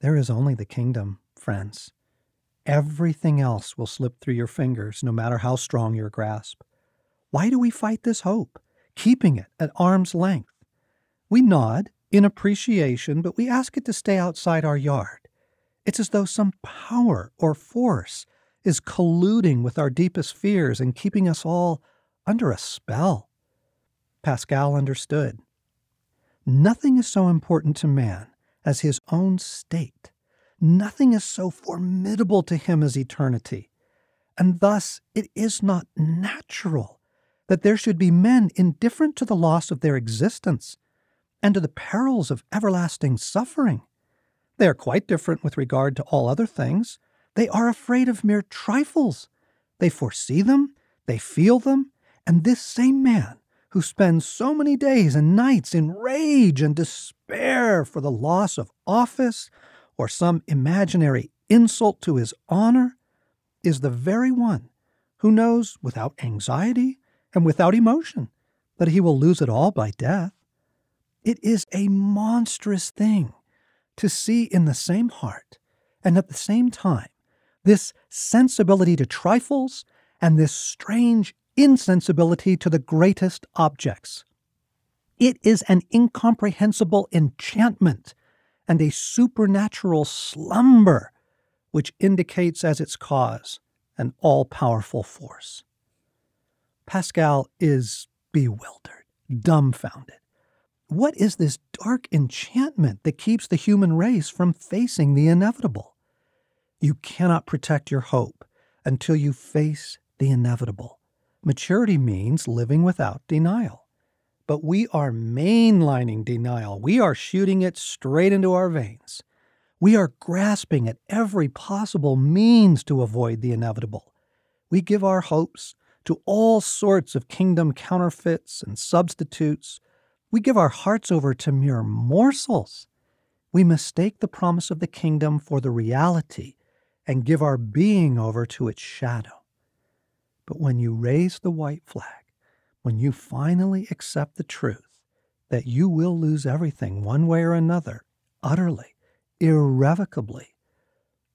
There is only the kingdom, friends. Everything else will slip through your fingers, no matter how strong your grasp. Why do we fight this hope, keeping it at arm's length? We nod in appreciation, but we ask it to stay outside our yard. It's as though some power or force is colluding with our deepest fears and keeping us all under a spell. Pascal understood. Nothing is so important to man as his own state. Nothing is so formidable to him as eternity. And thus it is not natural that there should be men indifferent to the loss of their existence and to the perils of everlasting suffering. They are quite different with regard to all other things. They are afraid of mere trifles. They foresee them, they feel them, and this same man who spends so many days and nights in rage and despair for the loss of office or some imaginary insult to his honor is the very one who knows without anxiety and without emotion that he will lose it all by death. It is a monstrous thing to see in the same heart and at the same time this sensibility to trifles and this strange insensibility to the greatest objects. It is an incomprehensible enchantment and a supernatural slumber which indicates as its cause an all powerful force. Pascal is bewildered, dumbfounded. What is this dark enchantment that keeps the human race from facing the inevitable? You cannot protect your hope until you face the inevitable. Maturity means living without denial. But we are mainlining denial. We are shooting it straight into our veins. We are grasping at every possible means to avoid the inevitable. We give our hopes to all sorts of kingdom counterfeits and substitutes. We give our hearts over to mere morsels. We mistake the promise of the kingdom for the reality and give our being over to its shadow. But when you raise the white flag, when you finally accept the truth that you will lose everything one way or another, utterly, irrevocably,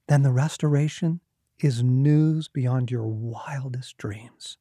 then the restoration is news beyond your wildest dreams.